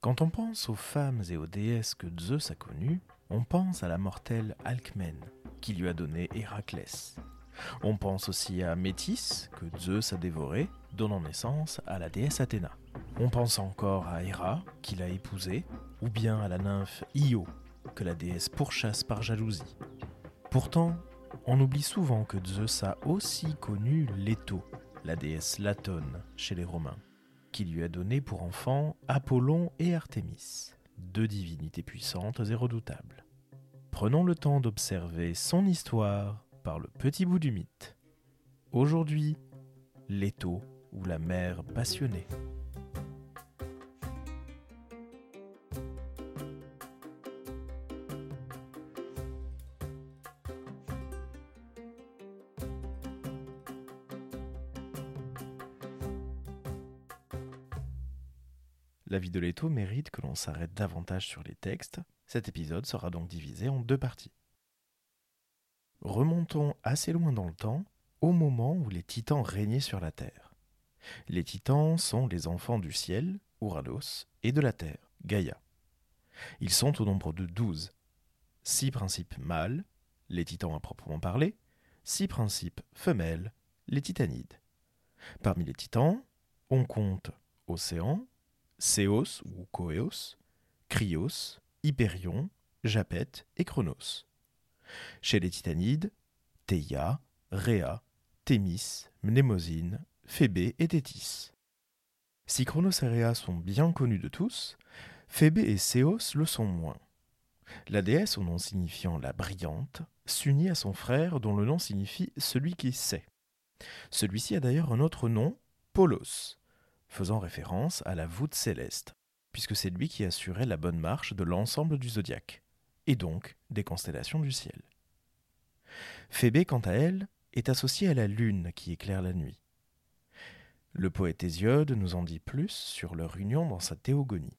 Quand on pense aux femmes et aux déesses que Zeus a connues, on pense à la mortelle Alcmène, qui lui a donné Héraclès. On pense aussi à Métis, que Zeus a dévoré, donnant naissance à la déesse Athéna. On pense encore à Héra, qu'il a épousée, ou bien à la nymphe Io, que la déesse pourchasse par jalousie. Pourtant, on oublie souvent que Zeus a aussi connu Leto, la déesse Latone, chez les Romains, qui lui a donné pour enfants Apollon et Artémis, deux divinités puissantes et redoutables. Prenons le temps d'observer son histoire par le petit bout du mythe. Aujourd'hui, Leto ou la mère passionnée. La vie de Leto mérite que l'on s'arrête davantage sur les textes. Cet épisode sera donc divisé en deux parties. Remontons assez loin dans le temps, au moment où les titans régnaient sur la Terre. Les titans sont les enfants du ciel, Uranos, et de la Terre, Gaïa. Ils sont au nombre de douze. Six principes mâles, les titans à proprement parler, six principes femelles, les titanides. Parmi les titans, on compte Océan, Céos ou Coéos, Cryos, Hyperion, Japet et Chronos. Chez les Titanides, Théia, Rhea, Thémis, Mnémosine, Phébé et Thétis. Si Chronos et Rhea sont bien connus de tous, Phébé et Céos le sont moins. La déesse, au nom signifiant la brillante, s'unit à son frère dont le nom signifie celui qui sait. Celui-ci a d'ailleurs un autre nom, Polos, faisant référence à la voûte céleste, puisque c'est lui qui assurait la bonne marche de l'ensemble du zodiaque, et donc des constellations du ciel. Phébé, quant à elle, est associée à la lune qui éclaire la nuit. Le poète Hésiode nous en dit plus sur leur union dans sa théogonie.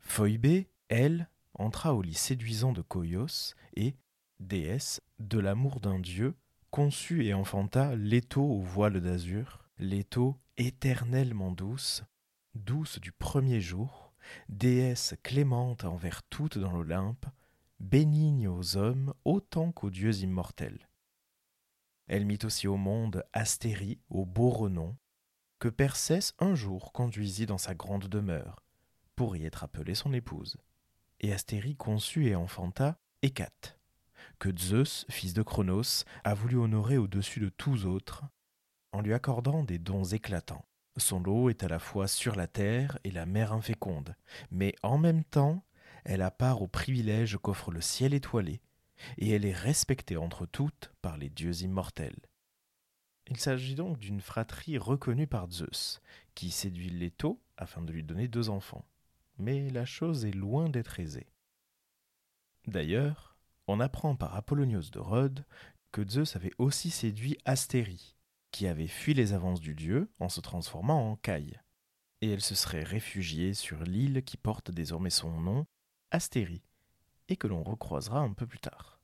Phoïbé, elle, entra au lit séduisant de Koios et, déesse, de l'amour d'un dieu, conçut et enfanta Leto au voile d'azur, Leto éternellement douce, douce du premier jour, déesse clémente envers toutes dans l'Olympe, bénigne aux hommes autant qu'aux dieux immortels. Elle mit aussi au monde Astérie au beau renom, que Persès un jour conduisit dans sa grande demeure, pour y être appelée son épouse. Et Astérie conçut et enfanta Hécate, que Zeus, fils de Cronos, a voulu honorer au-dessus de tous autres, en lui accordant des dons éclatants. Son lot est à la fois sur la terre et la mer inféconde, mais en même temps, elle a part aux privilèges qu'offre le ciel étoilé, et elle est respectée entre toutes par les dieux immortels. Il s'agit donc d'une fratrie reconnue par Zeus, qui séduit Leto afin de lui donner deux enfants. Mais la chose est loin d'être aisée. D'ailleurs, on apprend par Apollonios de Rhodes que Zeus avait aussi séduit Astérie, qui avait fui les avances du dieu en se transformant en caille. Et elle se serait réfugiée sur l'île qui porte désormais son nom, Astérie, et que l'on recroisera un peu plus tard.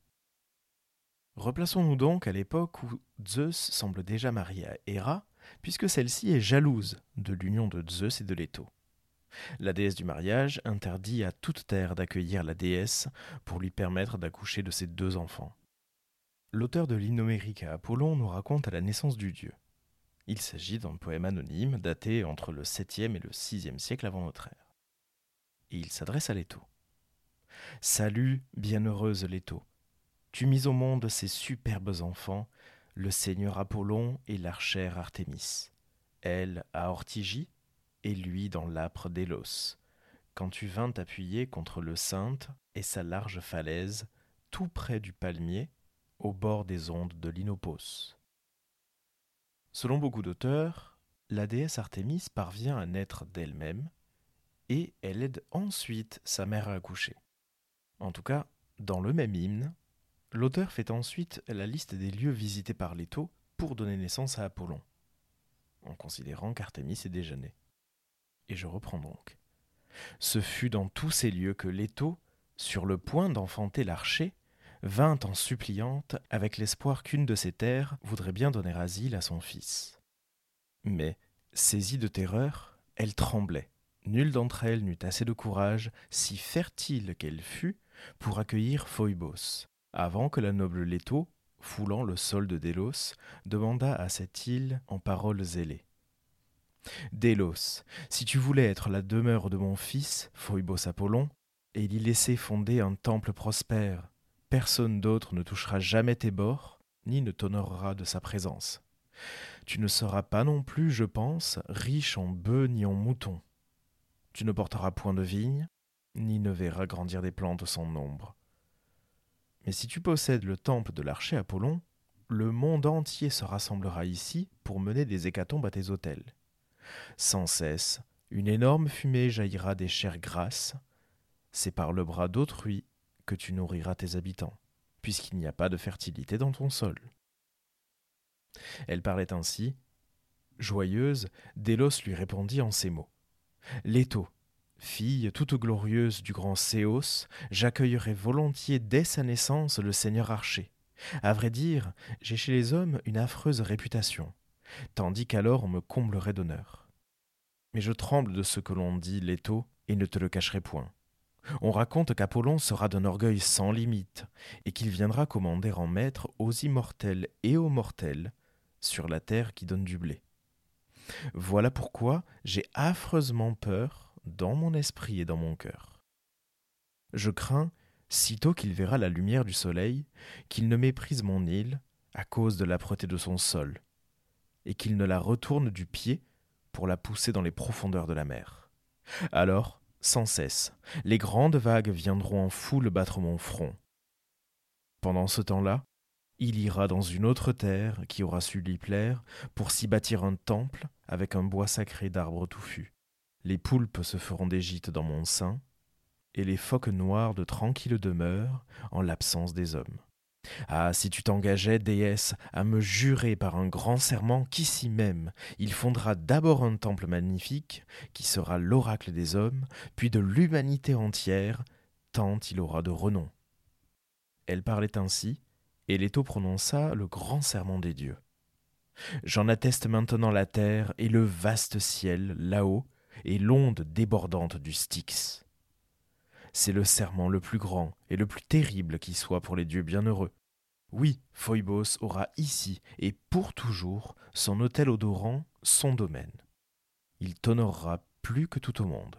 Replaçons-nous donc à l'époque où Zeus semble déjà marié à Héra, puisque celle-ci est jalouse de l'union de Zeus et de Leto. La déesse du mariage interdit à toute terre d'accueillir la déesse pour lui permettre d'accoucher de ses deux enfants. L'auteur de l'Inomérique à Apollon nous raconte à la naissance du dieu. Il s'agit d'un poème anonyme daté entre le 7e et le 6e siècle avant notre ère. Il s'adresse à Leto. Salut, bienheureuse Leto. Tu mis au monde ces superbes enfants, le seigneur Apollon et l'archère Artémis. Elle à Ortygie et lui dans l'âpre d'Élos. Quand tu vins t'appuyer contre le Sainte et sa large falaise, tout près du palmier, au bord des ondes de l'Inopos. Selon beaucoup d'auteurs, la déesse Artémis parvient à naître d'elle-même et elle aide ensuite sa mère à accoucher. En tout cas, dans le même hymne, l'auteur fait ensuite la liste des lieux visités par Leto pour donner naissance à Apollon, en considérant qu'Artémis est déjà née. Et je reprends donc. Ce fut dans tous ces lieux que Leto, sur le point d'enfanter l'archer, vint en suppliante avec l'espoir qu'une de ses terres voudrait bien donner asile à son fils. Mais, saisie de terreur, elle tremblait, nulle d'entre elles n'eut assez de courage, si fertile qu'elle fût, pour accueillir Phoebos, avant que la noble Leto, foulant le sol de Délos, demanda à cette île en paroles zélées. Délos, si tu voulais être la demeure de mon fils, Phoebos Apollon, et y laisser fonder un temple prospère, personne d'autre ne touchera jamais tes bords, ni ne t'honorera de sa présence. Tu ne seras pas non plus, je pense, riche en bœufs ni en moutons. Tu ne porteras point de vignes, ni ne verras grandir des plantes sans nombre. Mais si tu possèdes le temple de l'archer Apollon, le monde entier se rassemblera ici pour mener des hécatombes à tes autels. Sans cesse, une énorme fumée jaillira des chairs grasses. C'est par le bras d'autrui tu nourriras tes habitants, puisqu'il n'y a pas de fertilité dans ton sol. Elle parlait ainsi. Joyeuse, Délos lui répondit en ces mots. Leto, fille toute glorieuse du grand Céos, j'accueillerai volontiers dès sa naissance le seigneur archer. À vrai dire, j'ai chez les hommes une affreuse réputation, tandis qu'alors on me comblerait d'honneur. Mais je tremble de ce que l'on dit, Leto, et ne te le cacherai point. On raconte qu'Apollon sera d'un orgueil sans limite, et qu'il viendra commander en maître aux immortels et aux mortels sur la terre qui donne du blé. Voilà pourquoi j'ai affreusement peur dans mon esprit et dans mon cœur. Je crains, sitôt qu'il verra la lumière du soleil, qu'il ne méprise mon île à cause de l'âpreté de son sol, et qu'il ne la retourne du pied pour la pousser dans les profondeurs de la mer. Alors, sans cesse, les grandes vagues viendront en foule battre mon front. Pendant ce temps-là, il ira dans une autre terre qui aura su lui plaire pour s'y bâtir un temple avec un bois sacré d'arbres touffus. Les poulpes se feront des gîtes dans mon sein, et les phoques noirs de tranquille demeure en l'absence des hommes. Ah, si tu t'engageais, déesse, à me jurer par un grand serment qu'ici même il fondera d'abord un temple magnifique, qui sera l'oracle des hommes, puis de l'humanité entière, tant il aura de renom. Elle parlait ainsi, et Leto prononça le grand serment des dieux. J'en atteste maintenant la terre et le vaste ciel là-haut, et l'onde débordante du Styx. C'est le serment le plus grand et le plus terrible qui soit pour les dieux bienheureux. Oui, Phoebos aura ici et pour toujours son hôtel odorant, son domaine. Il t'honorera plus que tout au monde.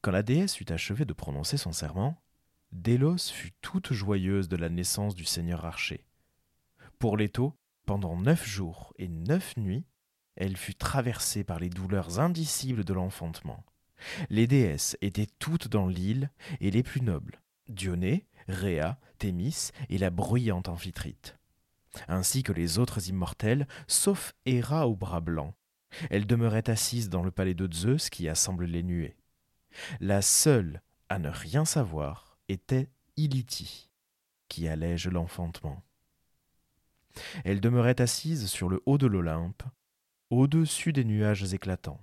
Quand la déesse eut achevé de prononcer son serment, Délos fut toute joyeuse de la naissance du seigneur archer. Pour Leto, pendant neuf jours et neuf nuits, elle fut traversée par les douleurs indicibles de l'enfantement. Les déesses étaient toutes dans l'île, et les plus nobles, Dionée, Rhea, Thémis et la bruyante Amphitrite, ainsi que les autres immortels, sauf Héra au bras blanc. Elle demeurait assise dans le palais de Zeus qui assemble les nuées. La seule à ne rien savoir était Iliti, qui allège l'enfantement. Elle demeurait assise sur le haut de l'Olympe, au-dessus des nuages éclatants.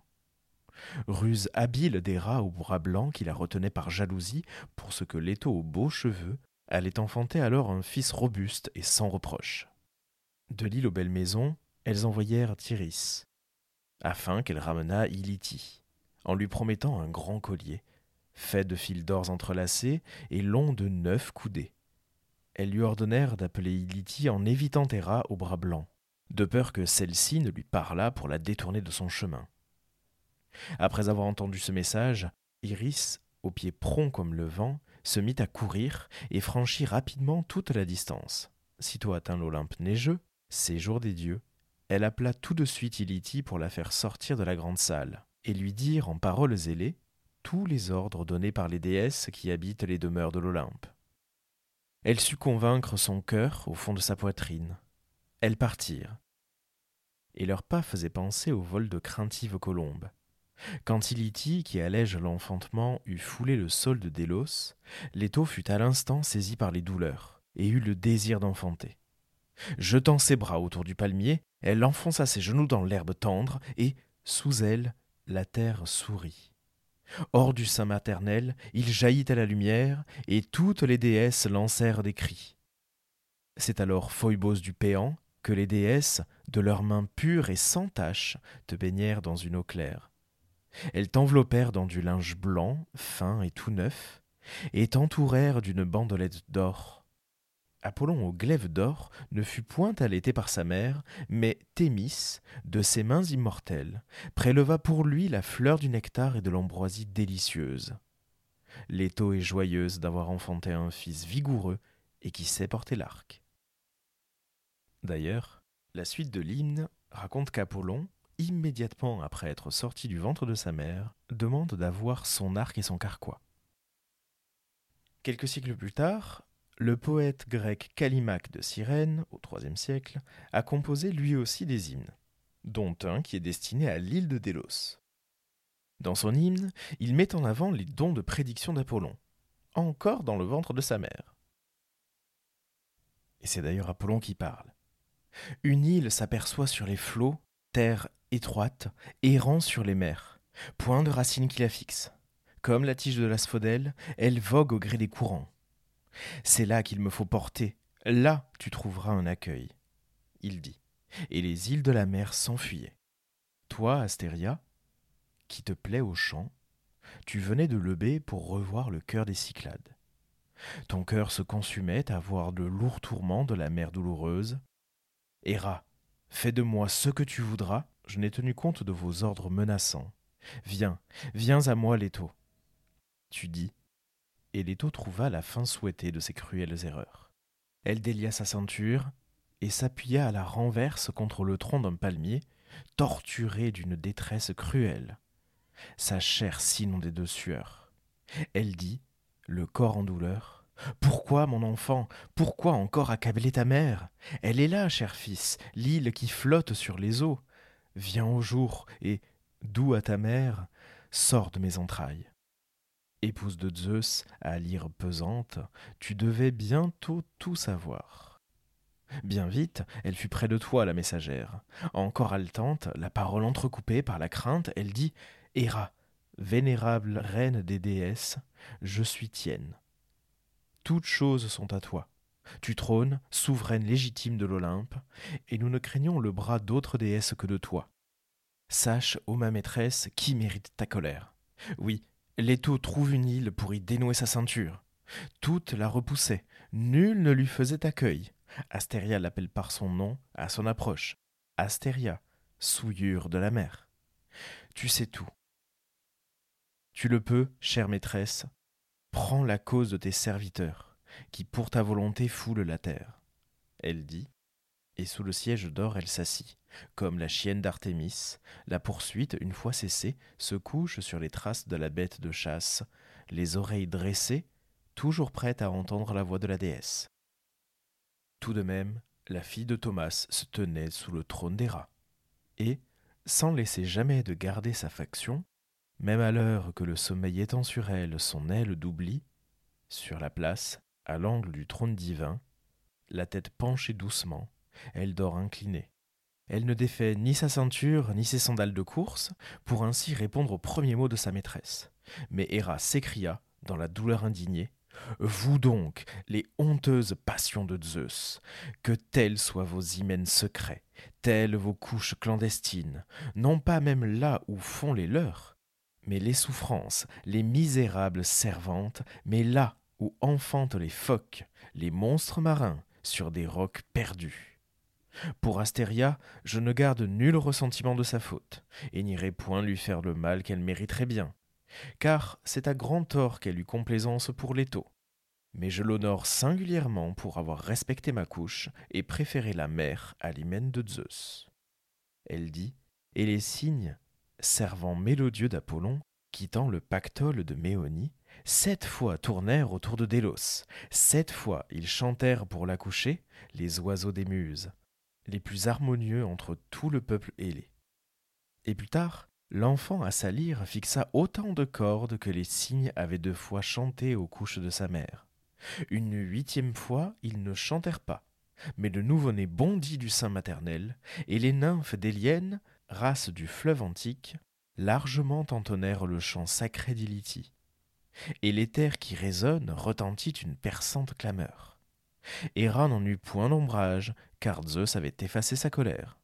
Ruse habile des rats aux bras blancs qui la retenaient par jalousie pour ce que Leto aux beaux cheveux allait enfanter alors un fils robuste et sans reproche. De l'île aux belles maisons, elles envoyèrent Tyris, afin qu'elle ramenât Iliti, en lui promettant un grand collier, fait de fils d'or entrelacés et long de neuf coudées. Elles lui ordonnèrent d'appeler Iliti en évitant Héra aux bras blancs, de peur que celle-ci ne lui parlât pour la détourner de son chemin. Après avoir entendu ce message, Iris, au pied prompt comme le vent, se mit à courir et franchit rapidement toute la distance. Sitôt atteint l'Olympe neigeux, séjour des dieux, elle appela tout de suite Iliti pour la faire sortir de la grande salle, et lui dire en paroles ailées tous les ordres donnés par les déesses qui habitent les demeures de l'Olympe. Elle sut convaincre son cœur au fond de sa poitrine. Elles partirent. Et leurs pas faisaient penser au vol de craintives colombes. Quand Iliti, qui allège l'enfantement, eut foulé le sol de Délos, Leto fut à l'instant saisi par les douleurs, et eut le désir d'enfanter. Jetant ses bras autour du palmier, elle enfonça ses genoux dans l'herbe tendre, et, sous elle, la terre sourit. Hors du sein maternel, il jaillit à la lumière, et toutes les déesses lancèrent des cris. C'est alors Phoebos du Péant que les déesses, de leurs mains pures et sans tache, te baignèrent dans une eau claire Elles t'enveloppèrent dans du linge blanc, fin et tout neuf, et t'entourèrent d'une bandelette d'or. Apollon au glaive d'or ne fut point allaité par sa mère, mais Thémis, de ses mains immortelles, préleva pour lui la fleur du nectar et de l'ambroisie délicieuse. Leto est joyeuse d'avoir enfanté un fils vigoureux et qui sait porter l'arc. D'ailleurs, la suite de l'hymne raconte qu'Apollon, immédiatement après être sorti du ventre de sa mère, demande d'avoir son arc et son carquois. Quelques siècles plus tard, le poète grec Callimaque de Cyrène, au IIIe siècle, a composé lui aussi des hymnes, dont un qui est destiné à l'île de Délos. Dans son hymne, il met en avant les dons de prédiction d'Apollon, encore dans le ventre de sa mère. Et c'est d'ailleurs Apollon qui parle. Une île s'aperçoit sur les flots, terre étroite, errant sur les mers, point de racine qui la fixe. Comme la tige de l'asphodèle, elle vogue au gré des courants. C'est là qu'il me faut porter, là tu trouveras un accueil. Il dit, et les îles de la mer s'enfuyaient. Toi, Astéria, qui te plaît au chant, tu venais de Lebé pour revoir le cœur des Cyclades. Ton cœur se consumait à voir de lourds tourments de la mer douloureuse. Héra, fais de moi ce que tu voudras, je n'ai tenu compte de vos ordres menaçants. Viens, viens à moi, Leto. Tu dis, et Leto trouva la fin souhaitée de ses cruelles erreurs. Elle délia sa ceinture et s'appuya à la renverse contre le tronc d'un palmier, torturée d'une détresse cruelle sa chair s'inondait de sueur. Elle dit, le corps en douleur, Pourquoi, mon enfant, pourquoi encore accabler ta mère? Elle est là, cher fils, l'île qui flotte sur les eaux. Viens au jour, et, doux à ta mère, sors de mes entrailles. Épouse de Zeus, à lyre pesante, tu devais bientôt tout savoir. Bien vite, elle fut près de toi, la messagère. Encore haletante, la parole entrecoupée par la crainte, elle dit Héra, vénérable reine des déesses, je suis tienne. Toutes choses sont à toi. Tu trônes, souveraine légitime de l'Olympe, et nous ne craignons le bras d'autre déesse que de toi. Sache, ô ma maîtresse, qui mérite ta colère. Oui, Leto trouve une île pour y dénouer sa ceinture. Toutes la repoussaient, nul ne lui faisait accueil. Astéria l'appelle par son nom à son approche. Astéria, souillure de la mer. Tu sais tout, tu le peux, chère maîtresse, prends la cause de tes serviteurs, qui pour ta volonté foulent la terre. Elle dit, et sous le siège d'or elle s'assit, comme la chienne d'Artémis. La poursuite, une fois cessée, se couche sur les traces de la bête de chasse, les oreilles dressées, toujours prête à entendre la voix de la déesse. Tout de même, la fille de Thomas se tenait sous le trône des rats, et, sans laisser jamais de garder sa faction, même à l'heure que le sommeil étend sur elle son aile d'oubli, sur la place, à l'angle du trône divin, la tête penchée doucement, elle dort inclinée. Elle ne défait ni sa ceinture ni ses sandales de course pour ainsi répondre aux premiers mots de sa maîtresse. Mais Héra s'écria, dans la douleur indignée, Vous donc, les honteuses passions de Zeus, que tels soient vos hymens secrets, telles vos couches clandestines, non pas même là où font les leurs, mais les souffrances, les misérables servantes, mais là où enfantent les phoques, les monstres marins, sur des rocs perdus. Pour Astéria, je ne garde nul ressentiment de sa faute, et n'irai point lui faire le mal qu'elle mériterait bien, car c'est à grand tort qu'elle eut complaisance pour Leto. Mais je l'honore singulièrement pour avoir respecté ma couche et préféré la mère à l'hymen de Zeus. Elle dit, et les cygnes, servant mélodieux d'Apollon, quittant le pactole de Méonie, sept fois tournèrent autour de Délos, sept fois ils chantèrent pour l'accoucher les oiseaux des muses, les plus harmonieux entre tout le peuple ailé. Et plus tard, l'enfant à sa lyre fixa autant de cordes que les cygnes avaient deux fois chanté aux couches de sa mère. Une huitième fois, ils ne chantèrent pas, mais le nouveau-né bondit du sein maternel, et les nymphes déliennes race du fleuve antique, largement entonnèrent le chant sacré d'Iliti, et l'éther qui résonne retentit une perçante clameur. Héra n'en eut point d'ombrage, car Zeus avait effacé sa colère.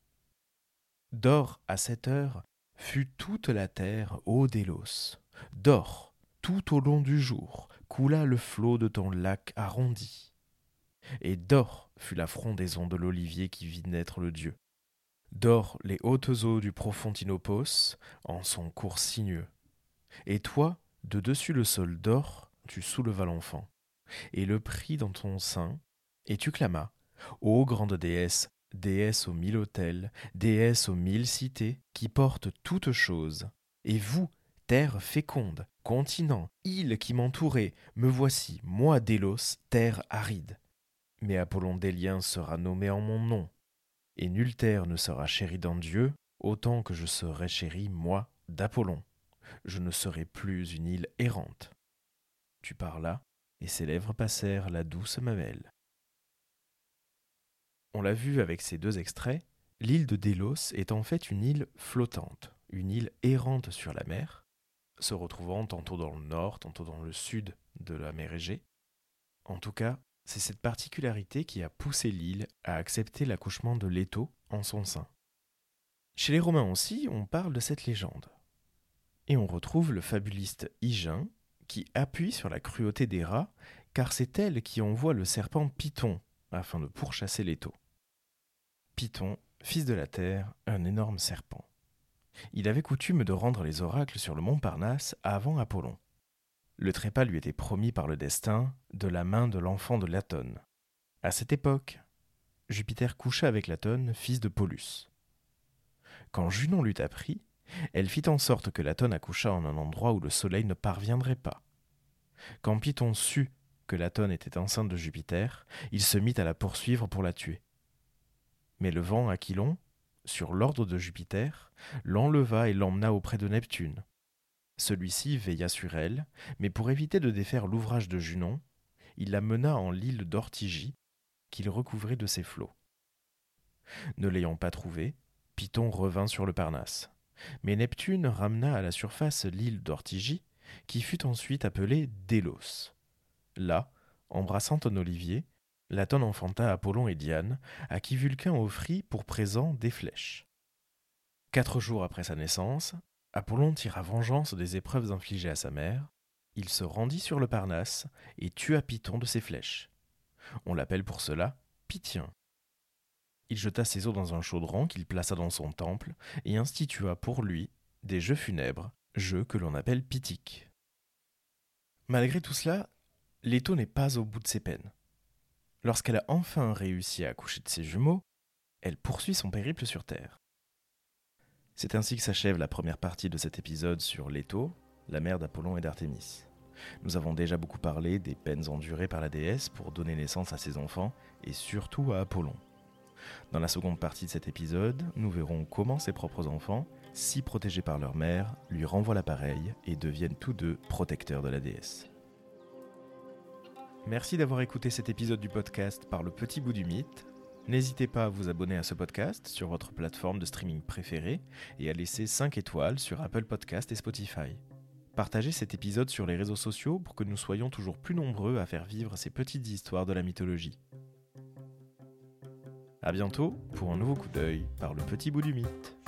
D'or, à cette heure, fut toute la terre ô Délos. D'or, tout au long du jour, coula le flot de ton lac arrondi. Et d'or fut la frondaison de l'olivier qui vit naître le dieu. D'or les hautes eaux du profond Inopos en son cours sinueux. Et toi, de dessus le sol d'or, tu soulevas l'enfant, et le pris dans ton sein, et tu clamas, Ô grande déesse, déesse aux mille hôtels, déesse aux mille cités, qui porte toutes choses, et vous, terre féconde, continent, île qui m'entourez, me voici, moi Délos, terre aride. Mais Apollon Délien sera nommé en mon nom, et nulle terre ne sera chérie dans Dieu, autant que je serai chéri, moi, d'Apollon. Je ne serai plus une île errante. Tu parlas, et ses lèvres passèrent la douce mamelle. On l'a vu avec ces deux extraits, l'île de Délos est en fait une île flottante, une île errante sur la mer, se retrouvant tantôt dans le nord, tantôt dans le sud de la mer Égée. En tout cas, c'est cette particularité qui a poussé l'île à accepter l'accouchement de Leto en son sein. Chez les Romains aussi, on parle de cette légende. Et on retrouve le fabuliste Hygin qui appuie sur la cruauté des rats, car c'est elle qui envoie le serpent Python afin de pourchasser Leto. Python, fils de la terre, un énorme serpent. Il avait coutume de rendre les oracles sur le mont Parnasse avant Apollon. Le trépas lui était promis par le destin de la main de l'enfant de Latone. À cette époque, Jupiter coucha avec Latone, fils de Paulus. Quand Junon l'eut appris, elle fit en sorte que Latone accoucha en un endroit où le soleil ne parviendrait pas. Quand Python sut que Latone était enceinte de Jupiter, il se mit à la poursuivre pour la tuer. Mais le vent Aquilon, sur l'ordre de Jupiter, l'enleva et l'emmena auprès de Neptune. Celui-ci veilla sur elle, mais pour éviter de défaire l'ouvrage de Junon, il la mena en l'île d'Ortigie, qu'il recouvrait de ses flots. Ne l'ayant pas trouvée, Python revint sur le Parnasse. Mais Neptune ramena à la surface l'île d'Ortigie, qui fut ensuite appelée Délos. Là, embrassant un olivier, Latone enfanta Apollon et Diane, à qui Vulcain offrit pour présent des flèches. Quatre jours après sa naissance, Apollon tira vengeance des épreuves infligées à sa mère. Il se rendit sur le Parnasse et tua Python de ses flèches. On l'appelle pour cela Pythien. Il jeta ses os dans un chaudron qu'il plaça dans son temple et institua pour lui des jeux funèbres, jeux que l'on appelle pythiques. Malgré tout cela, Leto n'est pas au bout de ses peines. Lorsqu'elle a enfin réussi à accoucher de ses jumeaux, elle poursuit son périple sur Terre. C'est ainsi que s'achève la première partie de cet épisode sur Leto, la mère d'Apollon et d'Artémis. Nous avons déjà beaucoup parlé des peines endurées par la déesse pour donner naissance à ses enfants et surtout à Apollon. Dans la seconde partie de cet épisode, nous verrons comment ses propres enfants, si protégés par leur mère, lui renvoient l'appareil et deviennent tous deux protecteurs de la déesse. Merci d'avoir écouté cet épisode du podcast par le petit bout du mythe. N'hésitez pas à vous abonner à ce podcast sur votre plateforme de streaming préférée et à laisser 5 étoiles sur Apple Podcast et Spotify. Partagez cet épisode sur les réseaux sociaux pour que nous soyons toujours plus nombreux à faire vivre ces petites histoires de la mythologie. A bientôt pour un nouveau coup d'œil par le petit bout du mythe.